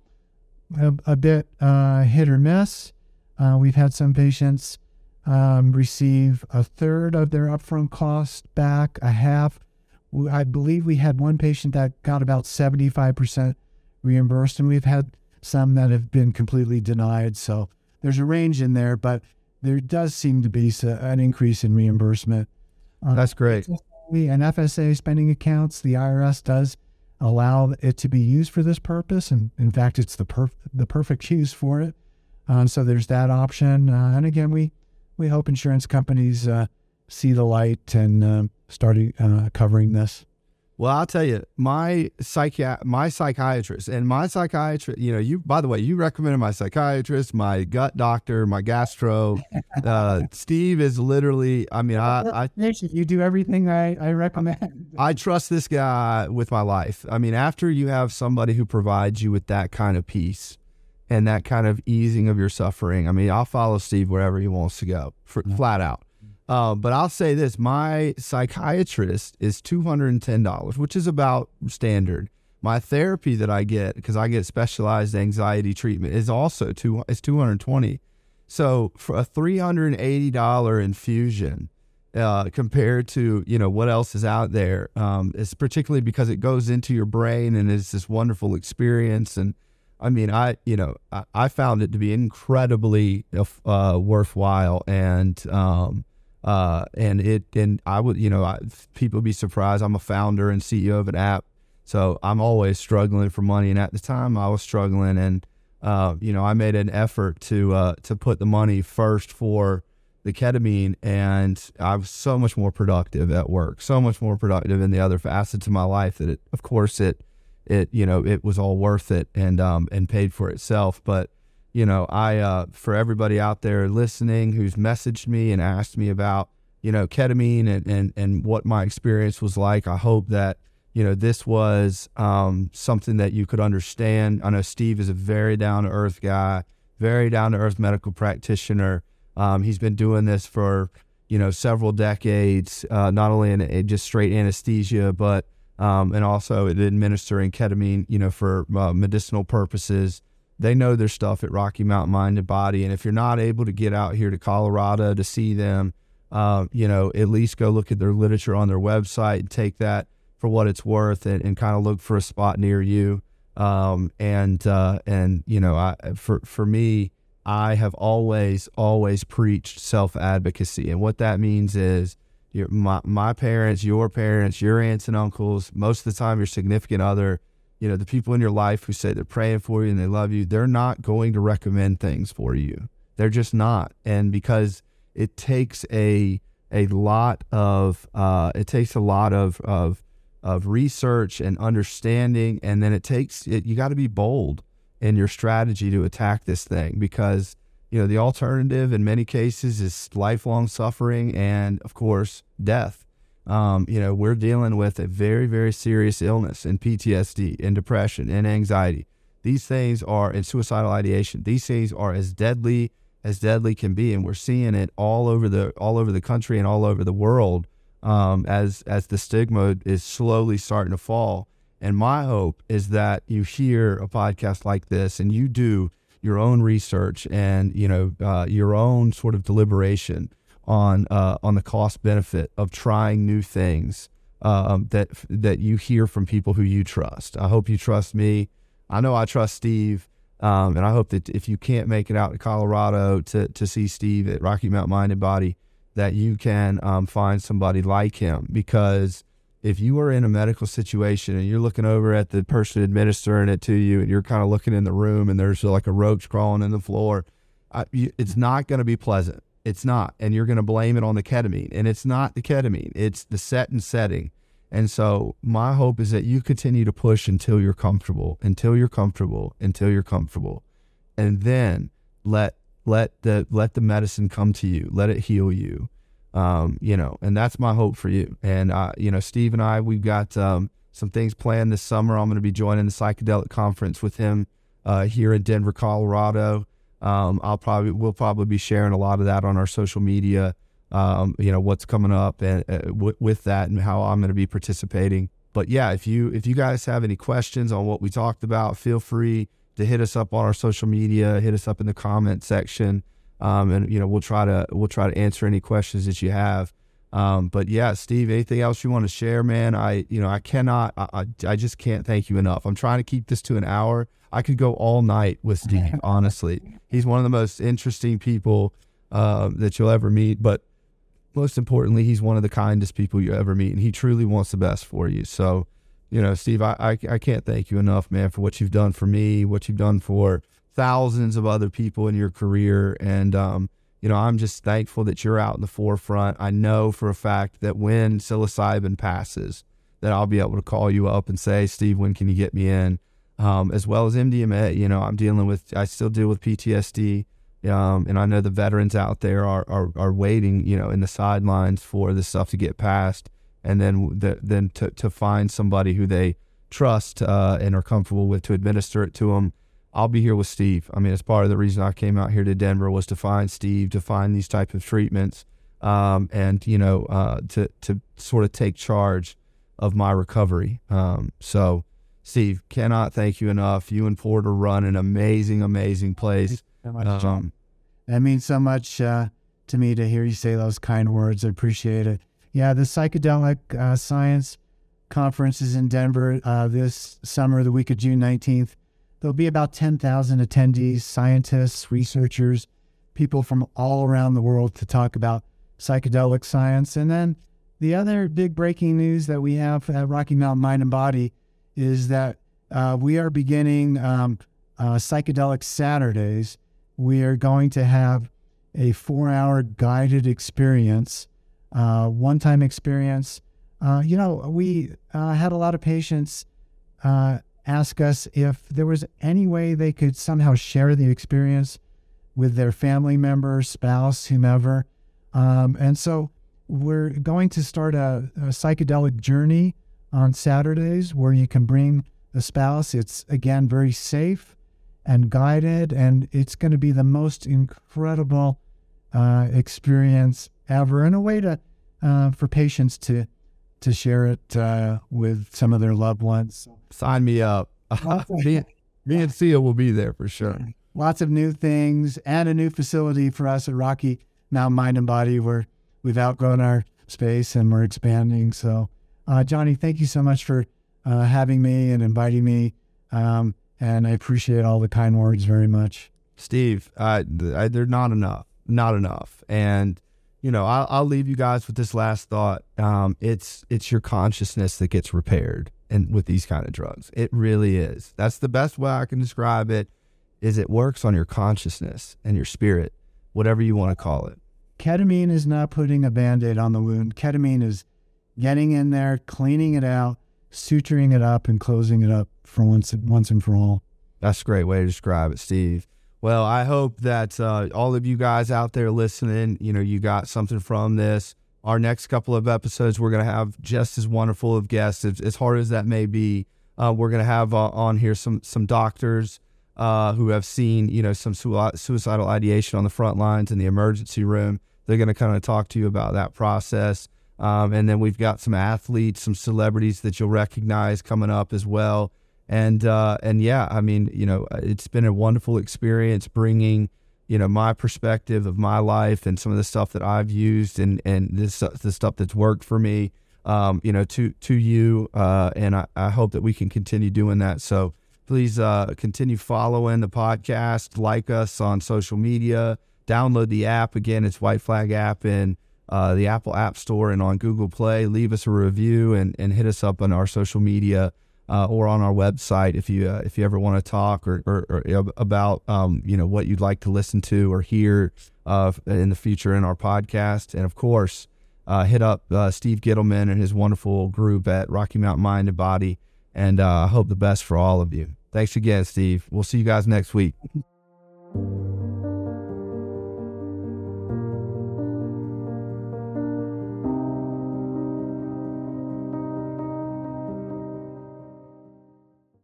a, a bit uh, hit or miss. Uh, we've had some patients um, receive a third of their upfront cost back, a half. I believe we had one patient that got about 75% reimbursed, and we've had some that have been completely denied. So there's a range in there, but there does seem to be an increase in reimbursement. Uh, That's great. And FSA spending accounts, the IRS does allow it to be used for this purpose. And in fact, it's the, perf- the perfect use for it. Um, so there's that option. Uh, and again, we, we hope insurance companies uh, see the light and uh, start covering this. Well, I'll tell you, my psychi- my psychiatrist and my psychiatrist, you know, you by the way, you recommended my psychiatrist, my gut doctor, my gastro. *laughs* Uh, Steve is literally, I mean, I, I you do everything I, I recommend. I trust this guy with my life. I mean, after you have somebody who provides you with that kind of peace and that kind of easing of your suffering, I mean, I'll follow Steve wherever he wants to go, for, flat out. Uh, but I'll say this: my psychiatrist is two hundred and ten dollars, which is about standard. My therapy that I get because I get specialized anxiety treatment is also two hundred twenty. So for a three hundred and eighty dollar infusion, uh, compared to you know what else is out there, um, it's particularly because it goes into your brain and it's this wonderful experience. And I mean, I you know I, I found it to be incredibly uh, worthwhile and. Um, uh, and it and I would you know I, people be surprised. I'm a founder and CEO of an app, so I'm always struggling for money. And at the time, I was struggling, and uh, you know I made an effort to uh, to put the money first for the ketamine, and I was so much more productive at work, so much more productive in the other facets of my life that it, of course it it you know it was all worth it and um and paid for itself, but you know, I uh, for everybody out there listening who's messaged me and asked me about you know ketamine and and and what my experience was like, I hope that you know this was um, something that you could understand. I know Steve is a very down to earth guy, very down to earth medical practitioner. Um, he's been doing this for you know several decades, uh, not only in, just straight anesthesia, but um, and also administering ketamine, you know, for uh, medicinal purposes they know their stuff at Rocky Mountain Mind and Body. And if you're not able to get out here to Colorado to see them, uh, you know, at least go look at their literature on their website and take that for what it's worth and, and kind of look for a spot near you. Um, and, uh, and, you know, I, for, for me, I have always, always preached self advocacy. And what that means is, your, my, my parents, your parents, your aunts and uncles, most of the time your significant other, you know, the people in your life who say they're praying for you and they love you, they're not going to recommend things for you. They're just not. And because it takes a a lot of uh, it takes a lot of of of research and understanding, and then it takes it, you got to be bold in your strategy to attack this thing because you know the alternative in many cases is lifelong suffering and of course death um, you know, we're dealing with a very, very serious illness and PTSD and depression and anxiety. These things are, and suicidal ideation, these things are as deadly as deadly can be. And we're seeing it all over the, all over the country and all over the world um, as, as the stigma is slowly starting to fall. And my hope is that you hear a podcast like this and you do your own research and, you know, uh, your own sort of deliberation on uh, on the cost benefit of trying new things um, that that you hear from people who you trust. I hope you trust me. I know I trust Steve, um, and I hope that if you can't make it out to Colorado to to see Steve at Rocky Mountain Mind and Body, that you can um, find somebody like him because if you are in a medical situation and you're looking over at the person administering it to you and you're kind of looking in the room and there's like a roach crawling in the floor, I, it's not going to be pleasant. It's not. And you're going to blame it on the ketamine. And it's not the ketamine, it's the set and setting. And so my hope is that you continue to push until you're comfortable, until you're comfortable, until you're comfortable. And then let let the let the medicine come to you. Let it heal you. Um, you know, and that's my hope for you. And uh, you know, Steve and I, we've got um, some things planned this summer. I'm going to be joining the psychedelic conference with him uh, here in Denver, Colorado. Um, I'll probably we'll probably be sharing a lot of that on our social media. Um, you know what's coming up and uh, w- with that and how I'm going to be participating. But yeah, if you if you guys have any questions on what we talked about, feel free to hit us up on our social media. Hit us up in the comment section, um, and you know we'll try to we'll try to answer any questions that you have. Um, but yeah, Steve, anything else you want to share, man? I you know I cannot I, I, just can't thank you enough. I'm trying to keep this to an hour. I could go all night with Steve. *laughs* honestly, he's one of the most interesting people uh, that you'll ever meet. But most importantly, he's one of the kindest people you ever meet, and he truly wants the best for you. So, you know, Steve, I, I, I can't thank you enough, man, for what you've done for me, what you've done for thousands of other people in your career, and um, you know, I'm just thankful that you're out in the forefront. I know for a fact that when psilocybin passes, that I'll be able to call you up and say, Steve, when can you get me in? um, as well as MDMA. You know, I'm dealing with, I still deal with PTSD. Um, and I know the veterans out there are, are, are waiting, you know, in the sidelines for this stuff to get passed, and then the, then to, to find somebody who they trust uh, and are comfortable with to administer it to them. I'll be here with Steve. I mean, it's part of the reason I came out here to Denver was to find Steve, to find these type of treatments, um, and you know, uh, to to sort of take charge of my recovery. Um, so Steve, cannot thank you enough. You and Porter run an amazing, amazing place. So much, um, that means so much uh, to me to hear you say those kind words. I appreciate it. Yeah, the psychedelic uh, science conference is in Denver uh, this summer, the week of June 19th. There'll be about 10,000 attendees, scientists, researchers, people from all around the world to talk about psychedelic science. And then the other big breaking news that we have at Rocky Mountain Mind and Body is that uh, we are beginning um, uh, psychedelic Saturdays. We are going to have a four-hour guided experience, uh, one-time experience. Uh, you know, we uh, had a lot of patients uh, ask us if there was any way they could somehow share the experience with their family member, spouse, whomever. Um, and so we're going to start a, a, psychedelic journey on Saturdays where you can bring a spouse. It's again very safe and guided, and it's going to be the most incredible uh, experience ever, and a way to uh, for patients to to share it uh, with some of their loved ones. Sign me up. me, *laughs* me and *laughs* Sia will be there for sure. Lots of new things and a new facility for us at Rocky Mountain Mind and Body where we've outgrown our space and we're expanding. So, uh, Johnny, thank you so much for uh, having me and inviting me. Um, and I appreciate all the kind words very much. Steve, uh, they're not enough, not enough. And you know, I'll, I'll leave you guys with this last thought. Um, it's it's your consciousness that gets repaired, and with these kind of drugs, it really is. That's the best way I can describe it. Is it works on your consciousness and your spirit, whatever you want to call it. Ketamine is not putting a band-aid on the wound. Ketamine is getting in there, cleaning it out, suturing it up, and closing it up for once once and for all. That's a great way to describe it, Steve. Well, I hope that uh, all of you guys out there listening, you know, you got something from this. Our next couple of episodes, we're going to have just as wonderful of guests, as, as hard as that may be. Uh, we're going to have uh, on here some some doctors uh, who have seen, you know, some suicidal ideation on the front lines in the emergency room. They're going to kind of talk to you about that process. Um, and then we've got some athletes, some celebrities that you'll recognize coming up as well and uh, and yeah, I mean, you know, it's been a wonderful experience bringing, you know, my perspective of my life and some of the stuff that I've used and and this the stuff that's worked for me, um, you know, to to you, uh, and I, I hope that we can continue doing that. So please uh, continue following the podcast, like us on social media, download the app. Again, it's White Flag app in uh, the Apple App Store and on Google Play. Leave us a review and and hit us up on our social media uh, or on our website if you uh, if you ever want to talk or, or, or about um, you know what you'd like to listen to or hear uh, in the future in our podcast. And of course, uh, hit up uh, Steve Gittleman and his wonderful group at Rocky Mountain Mind and Body. And uh, I hope the best for all of you. Thanks again, Steve. We'll see you guys next week.